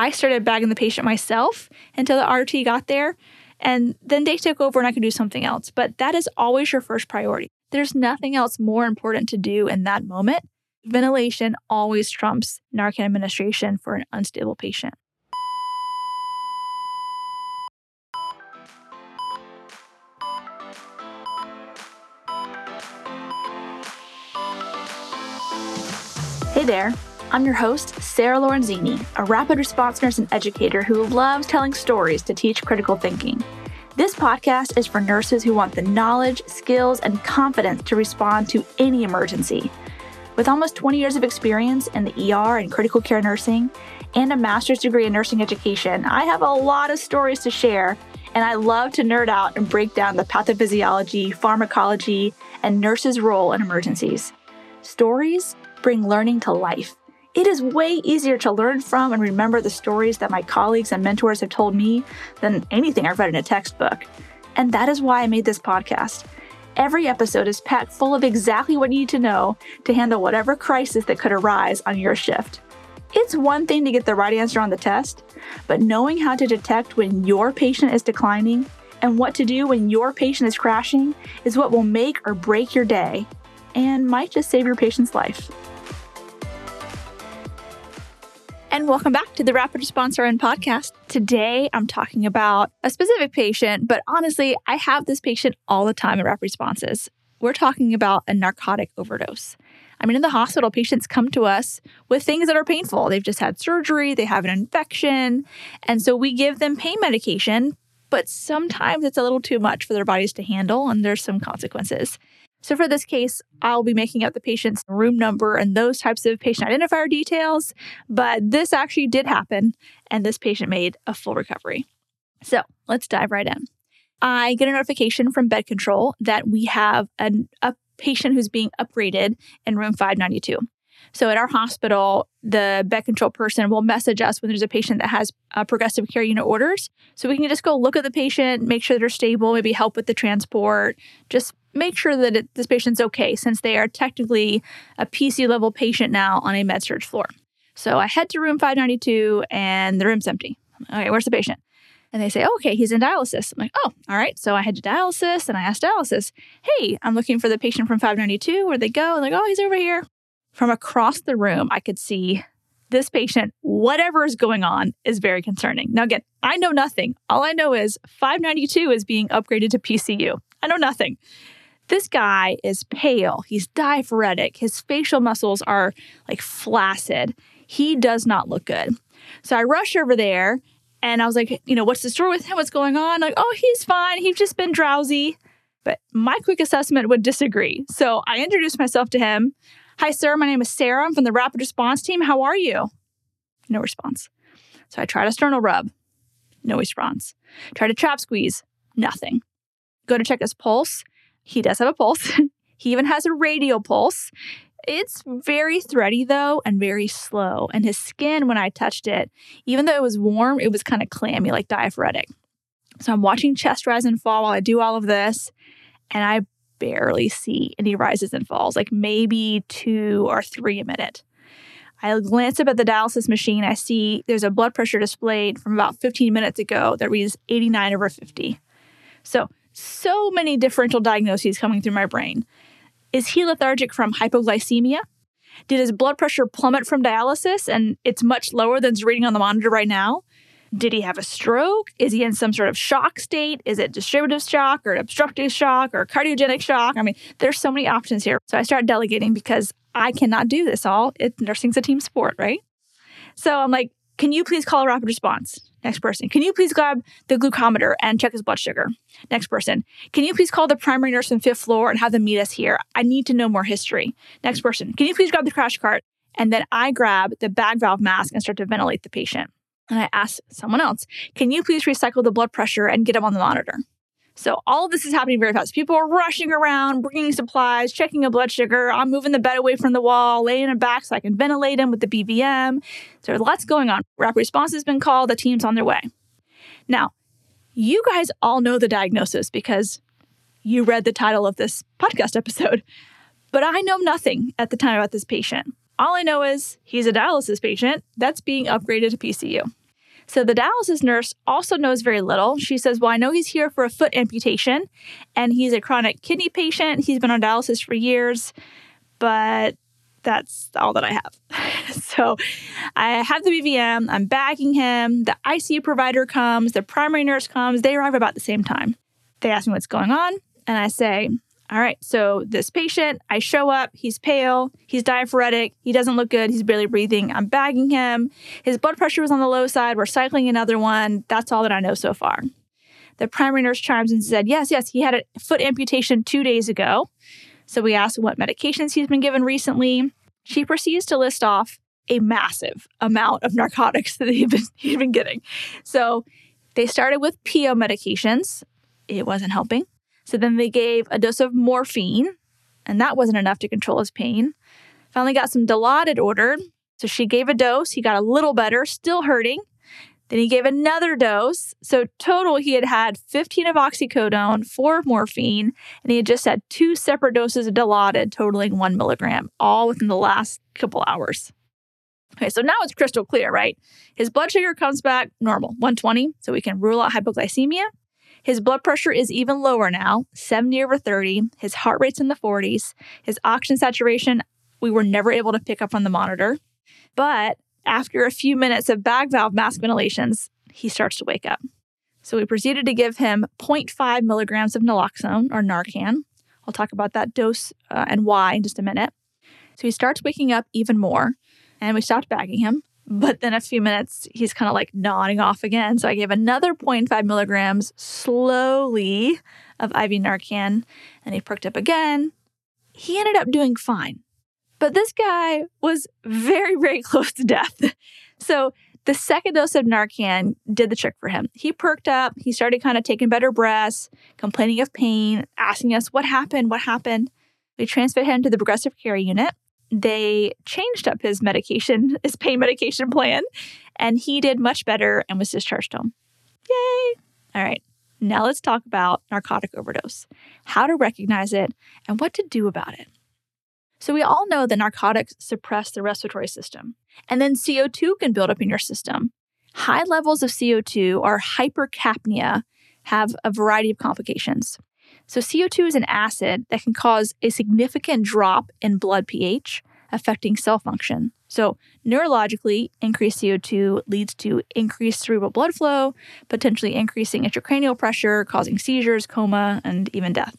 I started bagging the patient myself until the RT got there. And then they took over and I could do something else. But that is always your first priority. There's nothing else more important to do in that moment. Ventilation always trumps Narcan administration for an unstable patient. Hey there. I'm your host, Sarah Lorenzini, a rapid response nurse and educator who loves telling stories to teach critical thinking. This podcast is for nurses who want the knowledge, skills, and confidence to respond to any emergency. With almost 20 years of experience in the ER and critical care nursing, and a master's degree in nursing education, I have a lot of stories to share, and I love to nerd out and break down the pathophysiology, pharmacology, and nurses' role in emergencies. Stories bring learning to life it is way easier to learn from and remember the stories that my colleagues and mentors have told me than anything I've read in a textbook. And that is why I made this podcast. Every episode is packed full of exactly what you need to know to handle whatever crisis that could arise on your shift. It's one thing to get the right answer on the test, but knowing how to detect when your patient is declining and what to do when your patient is crashing is what will make or break your day and might just save your patient's life. And welcome back to the Rapid Response RN podcast. Today, I'm talking about a specific patient, but honestly, I have this patient all the time at Rapid Responses. We're talking about a narcotic overdose. I mean, in the hospital, patients come to us with things that are painful. They've just had surgery, they have an infection, and so we give them pain medication, but sometimes it's a little too much for their bodies to handle, and there's some consequences. So for this case, I'll be making up the patient's room number and those types of patient identifier details, but this actually did happen and this patient made a full recovery. So let's dive right in. I get a notification from bed control that we have an, a patient who's being upgraded in room 592. So at our hospital, the bed control person will message us when there's a patient that has uh, progressive care unit orders. So we can just go look at the patient, make sure they're stable, maybe help with the transport, just make sure that it, this patient's okay since they are technically a PC level patient now on a med surg floor. So I head to room 592 and the room's empty. Okay, where's the patient? And they say, oh, okay, he's in dialysis. I'm like, oh, all right. So I head to dialysis and I ask dialysis, hey, I'm looking for the patient from 592. Where'd they go? And like, oh, he's over here. From across the room, I could see this patient, whatever is going on, is very concerning. Now, again, I know nothing. All I know is 592 is being upgraded to PCU. I know nothing. This guy is pale. He's diaphoretic. His facial muscles are like flaccid. He does not look good. So I rush over there and I was like, you know, what's the story with him? What's going on? Like, oh, he's fine. He's just been drowsy. But my quick assessment would disagree. So I introduced myself to him. Hi, sir. My name is Sarah. I'm from the rapid response team. How are you? No response. So I tried a sternal rub. No response. Tried a trap squeeze. Nothing. Go to check his pulse. He does have a pulse. he even has a radial pulse. It's very thready though and very slow. And his skin, when I touched it, even though it was warm, it was kind of clammy, like diaphoretic. So I'm watching chest rise and fall while I do all of this. And I barely see any rises and falls, like maybe two or three a minute. I glance up at the dialysis machine. I see there's a blood pressure displayed from about 15 minutes ago that reads 89 over 50. So, so many differential diagnoses coming through my brain. Is he lethargic from hypoglycemia? Did his blood pressure plummet from dialysis and it's much lower than it's reading on the monitor right now? Did he have a stroke? Is he in some sort of shock state? Is it distributive shock or obstructive shock or cardiogenic shock? I mean, there's so many options here. So I start delegating because I cannot do this all. It, nursing's a team sport, right? So I'm like, can you please call a rapid response? Next person. Can you please grab the glucometer and check his blood sugar? Next person. Can you please call the primary nurse on fifth floor and have them meet us here? I need to know more history. Next person. Can you please grab the crash cart? And then I grab the bag valve mask and start to ventilate the patient. And I ask someone else, can you please recycle the blood pressure and get him on the monitor? So all of this is happening very fast. People are rushing around, bringing supplies, checking a blood sugar. I'm moving the bed away from the wall, laying it back so I can ventilate him with the BVM. There's lots going on. Rapid response has been called. The team's on their way. Now, you guys all know the diagnosis because you read the title of this podcast episode. But I know nothing at the time about this patient. All I know is he's a dialysis patient that's being upgraded to PCU. So the dialysis nurse also knows very little. She says, Well, I know he's here for a foot amputation and he's a chronic kidney patient. He's been on dialysis for years, but that's all that I have. so I have the BVM, I'm bagging him, the ICU provider comes, the primary nurse comes, they arrive about the same time. They ask me what's going on, and I say, all right, so this patient, I show up, he's pale, he's diaphoretic, he doesn't look good, he's barely breathing. I'm bagging him. His blood pressure was on the low side, we're cycling another one. That's all that I know so far. The primary nurse chimes and said, yes, yes, he had a foot amputation two days ago. So we asked what medications he's been given recently. She proceeds to list off a massive amount of narcotics that he'd been, he'd been getting. So they started with PO medications. It wasn't helping. So then they gave a dose of morphine, and that wasn't enough to control his pain. Finally got some Dilaudid ordered. So she gave a dose. He got a little better, still hurting. Then he gave another dose. So total, he had had 15 of oxycodone, four of morphine, and he had just had two separate doses of Dilaudid, totaling one milligram, all within the last couple hours. Okay, so now it's crystal clear, right? His blood sugar comes back normal, 120, so we can rule out hypoglycemia. His blood pressure is even lower now, 70 over 30. His heart rate's in the 40s. His oxygen saturation, we were never able to pick up on the monitor. But after a few minutes of bag valve mask ventilations, he starts to wake up. So we proceeded to give him 0.5 milligrams of naloxone or Narcan. I'll talk about that dose uh, and why in just a minute. So he starts waking up even more, and we stopped bagging him. But then a few minutes, he's kind of like nodding off again. So I gave another 0.5 milligrams slowly of IV Narcan, and he perked up again. He ended up doing fine. But this guy was very, very close to death. So the second dose of Narcan did the trick for him. He perked up. He started kind of taking better breaths, complaining of pain, asking us, What happened? What happened? We transferred him to the progressive care unit they changed up his medication, his pain medication plan, and he did much better and was discharged home. Yay! All right, now let's talk about narcotic overdose, how to recognize it, and what to do about it. So, we all know that narcotics suppress the respiratory system, and then CO2 can build up in your system. High levels of CO2 or hypercapnia have a variety of complications. So, CO2 is an acid that can cause a significant drop in blood pH, affecting cell function. So, neurologically, increased CO2 leads to increased cerebral blood flow, potentially increasing intracranial pressure, causing seizures, coma, and even death.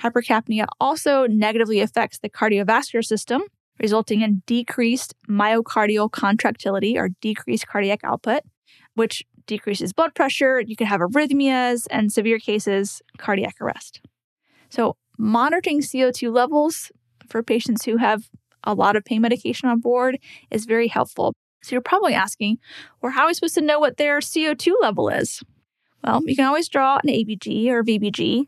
Hypercapnia also negatively affects the cardiovascular system, resulting in decreased myocardial contractility or decreased cardiac output, which decreases blood pressure, you can have arrhythmias, and severe cases, cardiac arrest. So, monitoring CO2 levels for patients who have a lot of pain medication on board is very helpful. So, you're probably asking, well, how are we supposed to know what their CO2 level is? Well, you can always draw an ABG or VBG,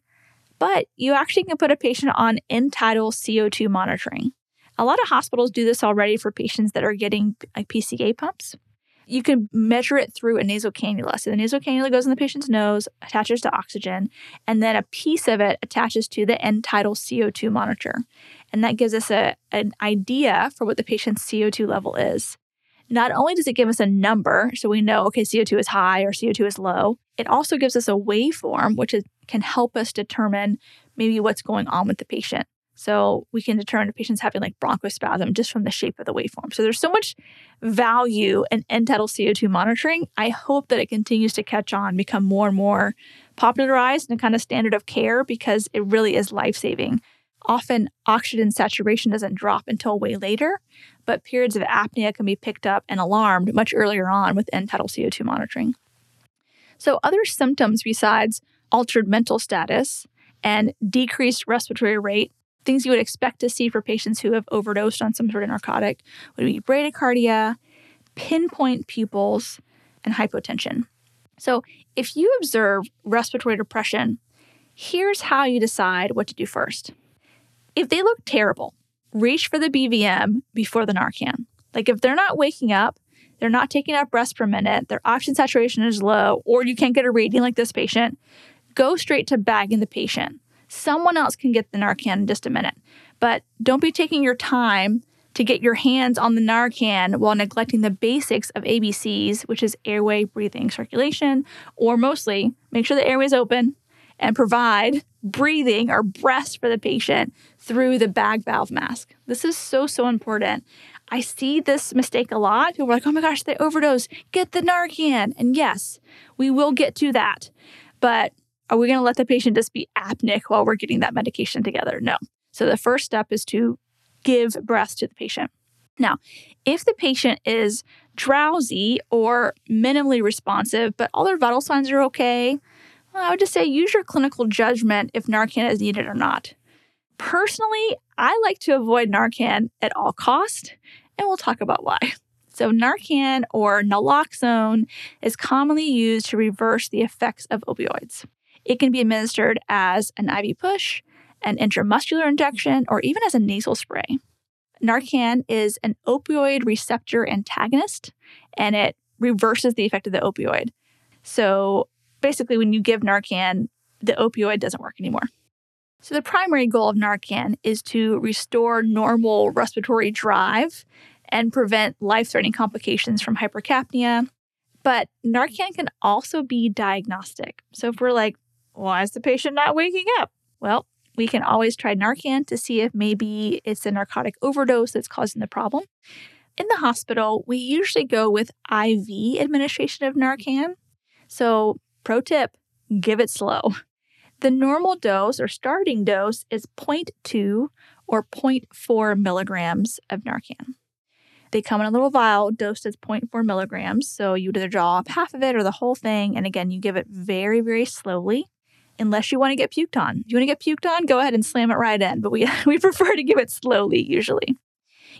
but you actually can put a patient on end-tidal CO2 monitoring. A lot of hospitals do this already for patients that are getting like PCA pumps you can measure it through a nasal cannula. So the nasal cannula goes in the patient's nose, attaches to oxygen, and then a piece of it attaches to the end tidal CO2 monitor. And that gives us a, an idea for what the patient's CO2 level is. Not only does it give us a number, so we know, okay, CO2 is high or CO2 is low, it also gives us a waveform, which is, can help us determine maybe what's going on with the patient. So we can determine if patients having like bronchospasm just from the shape of the waveform. So there's so much value in end-tidal CO2 monitoring. I hope that it continues to catch on, become more and more popularized and kind of standard of care because it really is life-saving. Often oxygen saturation doesn't drop until way later, but periods of apnea can be picked up and alarmed much earlier on with end-tidal CO2 monitoring. So other symptoms besides altered mental status and decreased respiratory rate things you would expect to see for patients who have overdosed on some sort of narcotic would be bradycardia, pinpoint pupils, and hypotension. So, if you observe respiratory depression, here's how you decide what to do first. If they look terrible, reach for the BVM before the Narcan. Like if they're not waking up, they're not taking up breaths per minute, their oxygen saturation is low, or you can't get a reading like this patient, go straight to bagging the patient. Someone else can get the Narcan in just a minute. But don't be taking your time to get your hands on the Narcan while neglecting the basics of ABCs, which is airway, breathing, circulation, or mostly make sure the airway is open and provide breathing or breath for the patient through the bag valve mask. This is so, so important. I see this mistake a lot. People are like, oh my gosh, they overdose. Get the Narcan. And yes, we will get to that. But are we going to let the patient just be apneic while we're getting that medication together? No. So the first step is to give breath to the patient. Now, if the patient is drowsy or minimally responsive, but all their vital signs are okay, well, I would just say use your clinical judgment if Narcan is needed or not. Personally, I like to avoid Narcan at all cost, and we'll talk about why. So, Narcan or naloxone is commonly used to reverse the effects of opioids. It can be administered as an IV push, an intramuscular injection, or even as a nasal spray. Narcan is an opioid receptor antagonist and it reverses the effect of the opioid. So basically, when you give Narcan, the opioid doesn't work anymore. So, the primary goal of Narcan is to restore normal respiratory drive and prevent life threatening complications from hypercapnia. But Narcan can also be diagnostic. So, if we're like, why is the patient not waking up? Well, we can always try Narcan to see if maybe it's a narcotic overdose that's causing the problem. In the hospital, we usually go with IV administration of Narcan. So, pro tip give it slow. The normal dose or starting dose is 0.2 or 0.4 milligrams of Narcan. They come in a little vial dosed as 0.4 milligrams. So you either draw up half of it or the whole thing. And again, you give it very, very slowly unless you want to get puked on. If you want to get puked on, go ahead and slam it right in, but we, we prefer to give it slowly usually.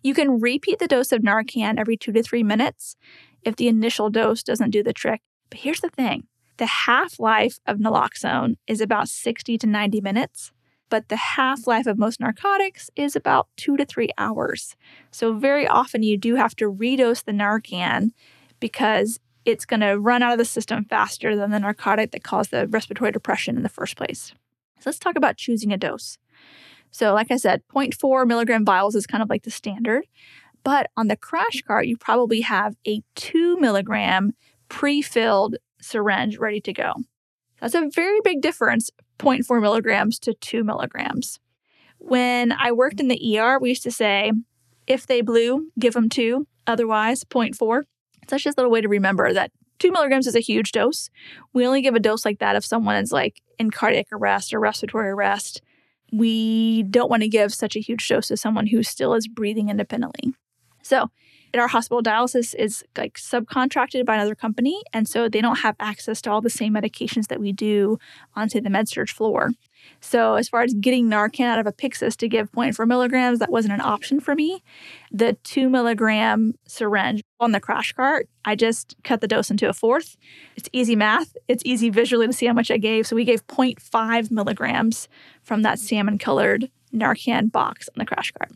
You can repeat the dose of Narcan every two to three minutes if the initial dose doesn't do the trick. But here's the thing the half life of naloxone is about 60 to 90 minutes, but the half life of most narcotics is about two to three hours. So, very often you do have to redose the Narcan because it's going to run out of the system faster than the narcotic that caused the respiratory depression in the first place. So let's talk about choosing a dose. So, like I said, 0.4 milligram vials is kind of like the standard. But on the crash cart, you probably have a 2 milligram pre filled syringe ready to go. That's a very big difference 0.4 milligrams to 2 milligrams. When I worked in the ER, we used to say, if they blew, give them two, otherwise 0.4. Such just a little way to remember that two milligrams is a huge dose. We only give a dose like that if someone is like in cardiac arrest or respiratory arrest. We don't want to give such a huge dose to someone who still is breathing independently. So, in our hospital dialysis is like subcontracted by another company, and so they don't have access to all the same medications that we do on, say, the med surg floor. So, as far as getting Narcan out of a Pyxis to give 0.4 milligrams, that wasn't an option for me. The two milligram syringe on the crash cart, I just cut the dose into a fourth. It's easy math. It's easy visually to see how much I gave. So, we gave 0.5 milligrams from that salmon colored Narcan box on the crash cart.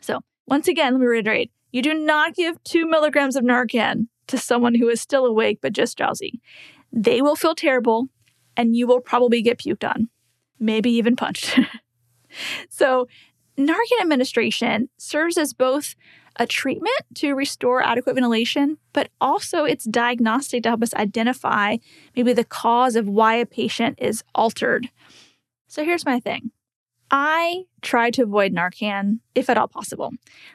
So, once again, let me reiterate you do not give two milligrams of Narcan to someone who is still awake but just drowsy. They will feel terrible and you will probably get puked on maybe even punched. so, Narcan administration serves as both a treatment to restore adequate ventilation, but also it's diagnostic to help us identify maybe the cause of why a patient is altered. So here's my thing. I try to avoid Narcan if at all possible.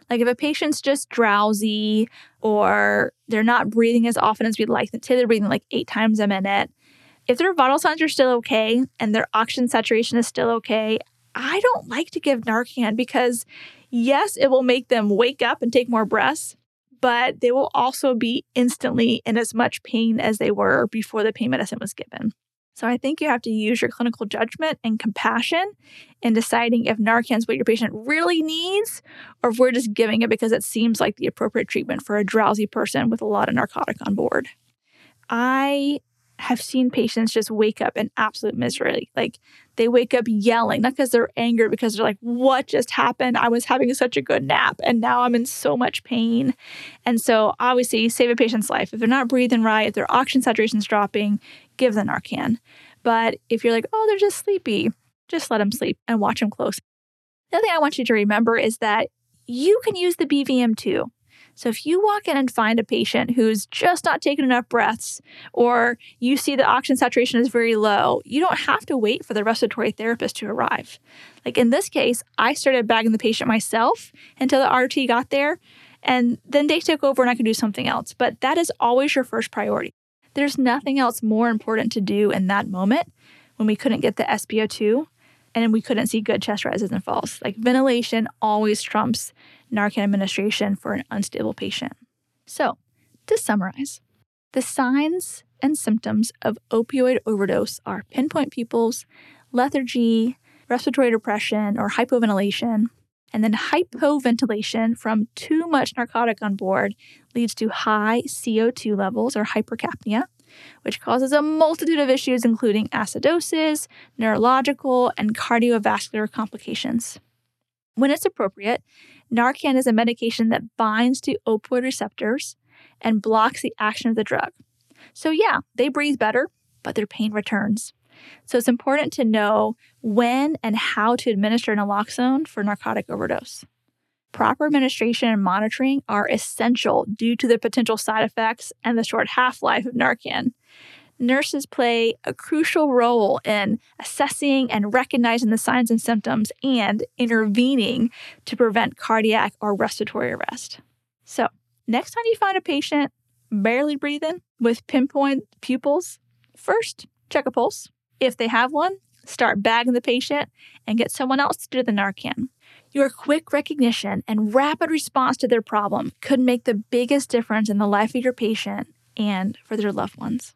Like if a patient's just drowsy or they're not breathing as often as we'd like, to, they're breathing like eight times a minute, if their vital signs are still okay and their oxygen saturation is still okay, I don't like to give Narcan because, yes, it will make them wake up and take more breaths, but they will also be instantly in as much pain as they were before the pain medicine was given. So I think you have to use your clinical judgment and compassion in deciding if Narcan is what your patient really needs or if we're just giving it because it seems like the appropriate treatment for a drowsy person with a lot of narcotic on board. I have seen patients just wake up in absolute misery. Like they wake up yelling, not because they're angry, because they're like, what just happened? I was having such a good nap and now I'm in so much pain. And so, obviously, save a patient's life. If they're not breathing right, if their oxygen saturation is dropping, give them Narcan. But if you're like, oh, they're just sleepy, just let them sleep and watch them close. The other thing I want you to remember is that you can use the BVM too. So if you walk in and find a patient who's just not taking enough breaths, or you see the oxygen saturation is very low, you don't have to wait for the respiratory therapist to arrive. Like in this case, I started bagging the patient myself until the RT got there, and then they took over and I could do something else. But that is always your first priority. There's nothing else more important to do in that moment when we couldn't get the SpO2 and we couldn't see good chest rises and falls. Like ventilation always trumps Narcan administration for an unstable patient. So, to summarize, the signs and symptoms of opioid overdose are pinpoint pupils, lethargy, respiratory depression or hypoventilation, and then hypoventilation from too much narcotic on board leads to high CO2 levels or hypercapnia, which causes a multitude of issues, including acidosis, neurological, and cardiovascular complications. When it's appropriate, Narcan is a medication that binds to opioid receptors and blocks the action of the drug. So, yeah, they breathe better, but their pain returns. So, it's important to know when and how to administer naloxone for narcotic overdose. Proper administration and monitoring are essential due to the potential side effects and the short half life of Narcan. Nurses play a crucial role in assessing and recognizing the signs and symptoms and intervening to prevent cardiac or respiratory arrest. So, next time you find a patient barely breathing with pinpoint pupils, first check a pulse. If they have one, start bagging the patient and get someone else to do the Narcan. Your quick recognition and rapid response to their problem could make the biggest difference in the life of your patient and for their loved ones.